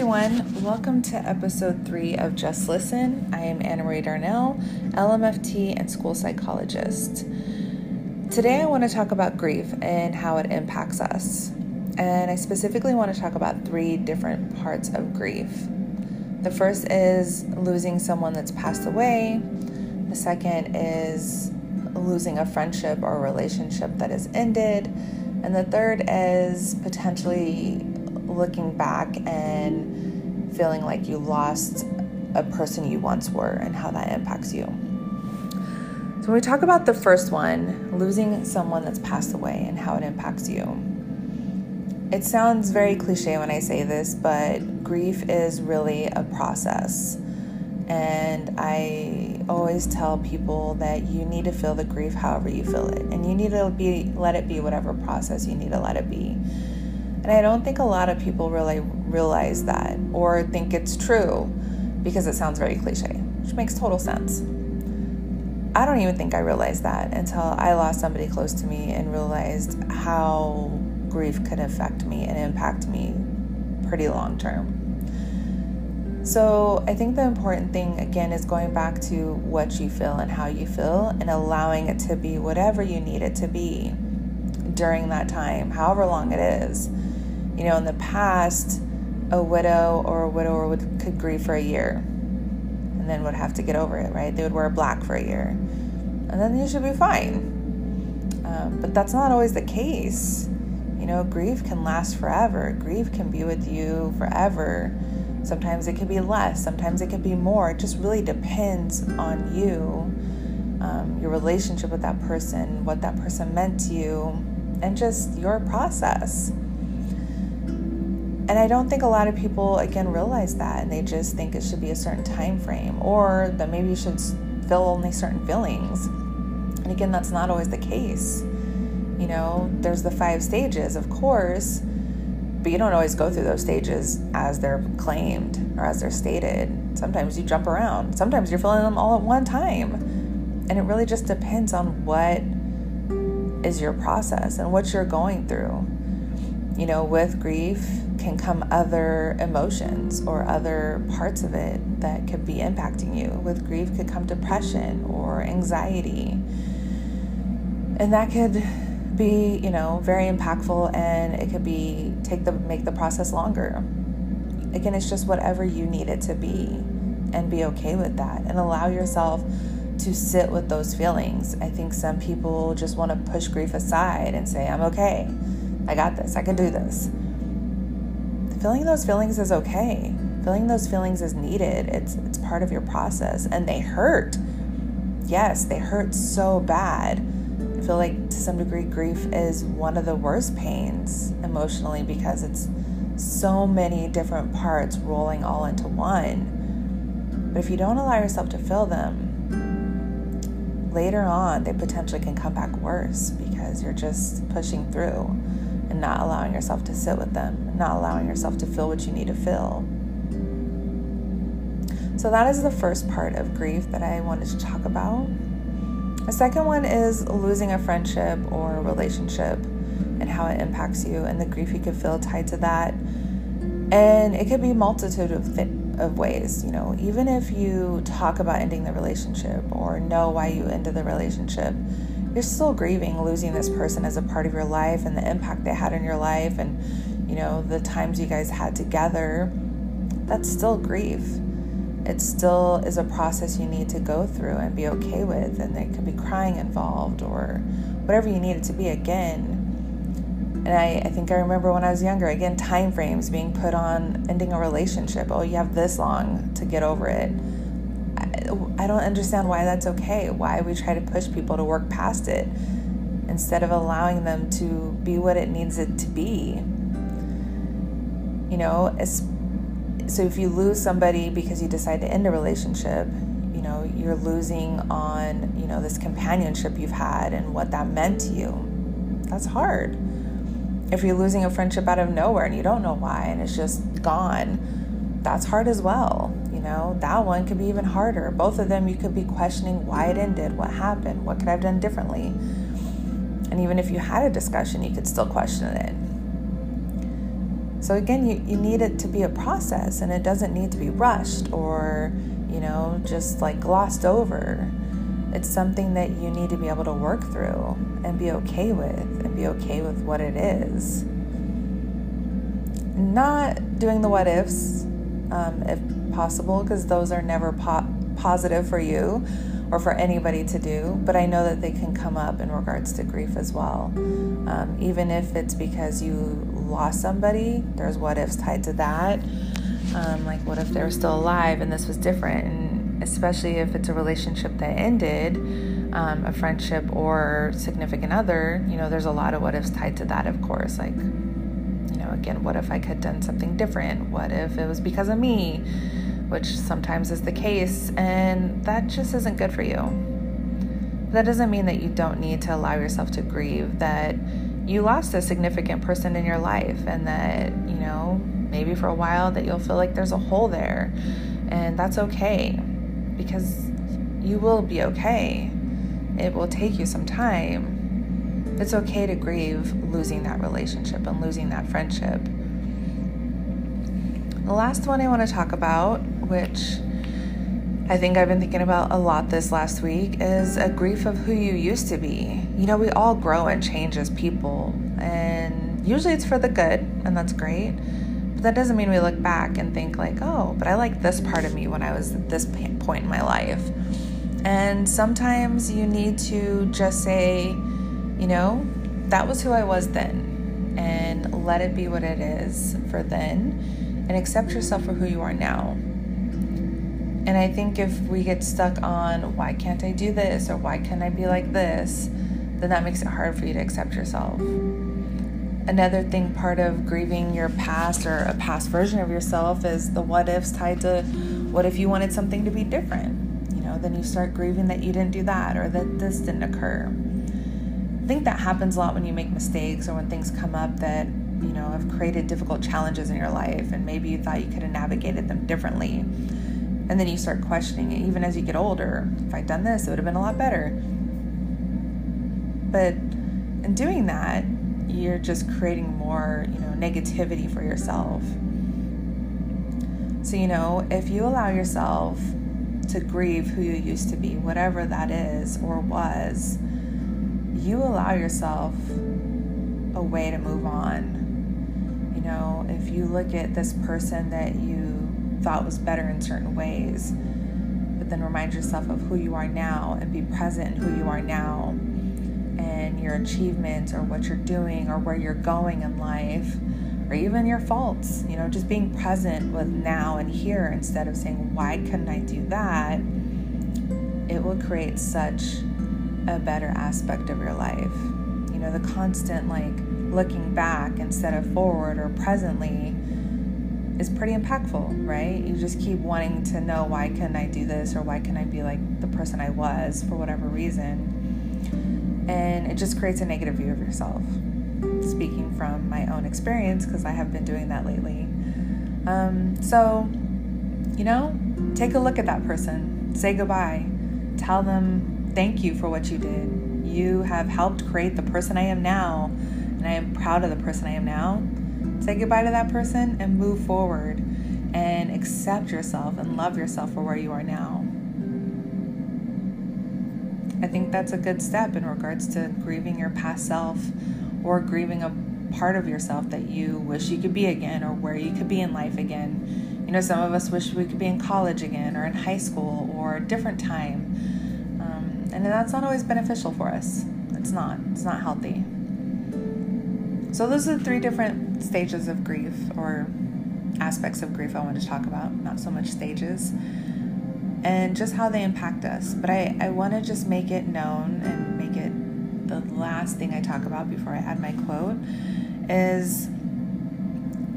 everyone. Welcome to episode three of Just Listen. I am Anna Marie Darnell, LMFT and school psychologist. Today, I want to talk about grief and how it impacts us. And I specifically want to talk about three different parts of grief. The first is losing someone that's passed away, the second is losing a friendship or relationship that has ended, and the third is potentially looking back and feeling like you lost a person you once were and how that impacts you. So, when we talk about the first one, losing someone that's passed away and how it impacts you, it sounds very cliche when I say this, but grief is really a process. And I always tell people that you need to feel the grief however you feel it. And you need to be let it be whatever process you need to let it be. And I don't think a lot of people really realize that or think it's true because it sounds very cliche, which makes total sense. I don't even think I realized that until I lost somebody close to me and realized how grief could affect me and impact me pretty long term. So, I think the important thing again is going back to what you feel and how you feel and allowing it to be whatever you need it to be during that time, however long it is. You know, in the past, a widow or a widower would could grieve for a year and then would have to get over it, right? They would wear black for a year and then you should be fine. Um, but that's not always the case. You know, grief can last forever, grief can be with you forever. Sometimes it can be less, sometimes it can be more. It just really depends on you, um, your relationship with that person, what that person meant to you, and just your process. And I don't think a lot of people again realize that and they just think it should be a certain time frame or that maybe you should feel only certain feelings. And again, that's not always the case. You know, there's the five stages, of course, but you don't always go through those stages as they're claimed or as they're stated. Sometimes you jump around. Sometimes you're feeling them all at one time. And it really just depends on what is your process and what you're going through. You know, with grief, can come other emotions or other parts of it that could be impacting you. With grief could come depression or anxiety. And that could be, you know, very impactful and it could be take the make the process longer. Again, it's just whatever you need it to be and be okay with that and allow yourself to sit with those feelings. I think some people just want to push grief aside and say, I'm okay. I got this. I can do this feeling those feelings is okay. Feeling those feelings is needed. It's it's part of your process and they hurt. Yes, they hurt so bad. I feel like to some degree grief is one of the worst pains emotionally because it's so many different parts rolling all into one. But if you don't allow yourself to feel them, later on they potentially can come back worse because you're just pushing through and not allowing yourself to sit with them, not allowing yourself to feel what you need to feel. So, that is the first part of grief that I wanted to talk about. The second one is losing a friendship or a relationship and how it impacts you and the grief you could feel tied to that. And it could be a multitude of, th- of ways, you know, even if you talk about ending the relationship or know why you ended the relationship, you're still grieving losing this person as a part of your life and the impact they had in your life and you know the times you guys had together that's still grief. It still is a process you need to go through and be okay with and there could be crying involved or whatever you need it to be again. And I, I think I remember when I was younger, again, time frames being put on ending a relationship. Oh, you have this long to get over it I don't understand why that's okay. Why we try to push people to work past it instead of allowing them to be what it needs it to be. You know, so if you lose somebody because you decide to end a relationship, you know, you're losing on, you know, this companionship you've had and what that meant to you. That's hard. If you're losing a friendship out of nowhere and you don't know why and it's just gone, that's hard as well. You know, that one could be even harder. Both of them, you could be questioning why it ended, what happened, what could I have done differently. And even if you had a discussion, you could still question it. So again, you, you need it to be a process and it doesn't need to be rushed or, you know, just like glossed over. It's something that you need to be able to work through and be okay with and be okay with what it is. Not doing the what ifs, um, if possible, because those are never po- positive for you or for anybody to do, but I know that they can come up in regards to grief as well. Um, even if it's because you lost somebody, there's what ifs tied to that. Um, like, what if they were still alive and this was different? And especially if it's a relationship that ended, um, a friendship or significant other, you know, there's a lot of what ifs tied to that, of course. Like, know, again, what if I could have done something different? What if it was because of me? which sometimes is the case, and that just isn't good for you. That doesn't mean that you don't need to allow yourself to grieve that you lost a significant person in your life and that, you know, maybe for a while that you'll feel like there's a hole there. And that's okay because you will be okay. It will take you some time. It's okay to grieve losing that relationship and losing that friendship. The last one I want to talk about which I think I've been thinking about a lot this last week, is a grief of who you used to be. You know, we all grow and change as people, and usually it's for the good, and that's great. But that doesn't mean we look back and think, like, oh, but I like this part of me when I was at this point in my life. And sometimes you need to just say, you know, that was who I was then, and let it be what it is for then, and accept yourself for who you are now. And I think if we get stuck on why can't I do this or why can't I be like this, then that makes it hard for you to accept yourself. Another thing, part of grieving your past or a past version of yourself, is the what ifs tied to what if you wanted something to be different? You know, then you start grieving that you didn't do that or that this didn't occur. Think that happens a lot when you make mistakes or when things come up that, you know, have created difficult challenges in your life and maybe you thought you could have navigated them differently and then you start questioning it, even as you get older. If I'd done this, it would have been a lot better. But in doing that, you're just creating more, you know, negativity for yourself. So, you know, if you allow yourself to grieve who you used to be, whatever that is or was, you allow yourself a way to move on. You know, if you look at this person that you thought was better in certain ways. But then remind yourself of who you are now and be present in who you are now and your achievements or what you're doing or where you're going in life or even your faults. You know, just being present with now and here instead of saying, why couldn't I do that? It will create such a better aspect of your life. You know, the constant like looking back instead of forward or presently is pretty impactful, right? You just keep wanting to know why couldn't I do this or why can I be like the person I was for whatever reason. And it just creates a negative view of yourself. Speaking from my own experience, because I have been doing that lately. Um, so, you know, take a look at that person, say goodbye, tell them thank you for what you did. You have helped create the person I am now, and I am proud of the person I am now Say goodbye to that person and move forward and accept yourself and love yourself for where you are now. I think that's a good step in regards to grieving your past self or grieving a part of yourself that you wish you could be again or where you could be in life again. You know, some of us wish we could be in college again or in high school or a different time. And that's not always beneficial for us. It's not. It's not healthy. So, those are three different stages of grief or aspects of grief I want to talk about, not so much stages, and just how they impact us. But I, I want to just make it known and make it the last thing I talk about before I add my quote is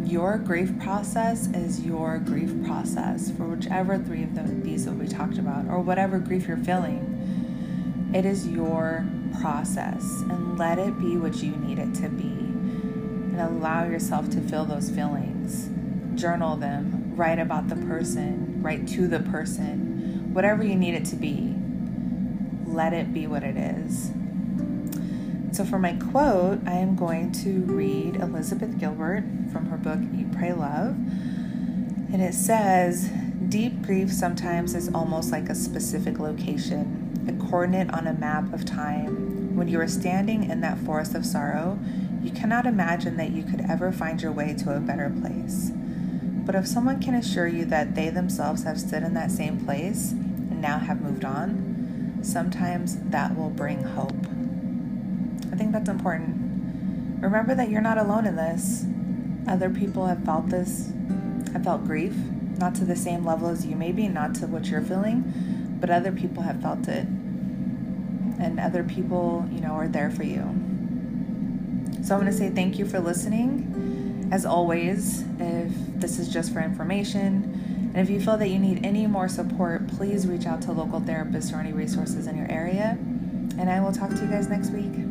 your grief process is your grief process for whichever three of the, these that we talked about, or whatever grief you're feeling. It is your process, and let it be what you need it to be and allow yourself to feel those feelings. Journal them, write about the person, write to the person, whatever you need it to be. Let it be what it is. So, for my quote, I am going to read Elizabeth Gilbert from her book Eat, Pray, Love. And it says, Deep grief sometimes is almost like a specific location, coordinate on a map of time. When you are standing in that forest of sorrow, you cannot imagine that you could ever find your way to a better place. But if someone can assure you that they themselves have stood in that same place and now have moved on, sometimes that will bring hope. I think that's important. Remember that you're not alone in this. Other people have felt this, have felt grief, not to the same level as you, maybe not to what you're feeling, but other people have felt it. And other people, you know, are there for you. So I'm going to say thank you for listening. As always, if this is just for information, and if you feel that you need any more support, please reach out to local therapists or any resources in your area. And I will talk to you guys next week.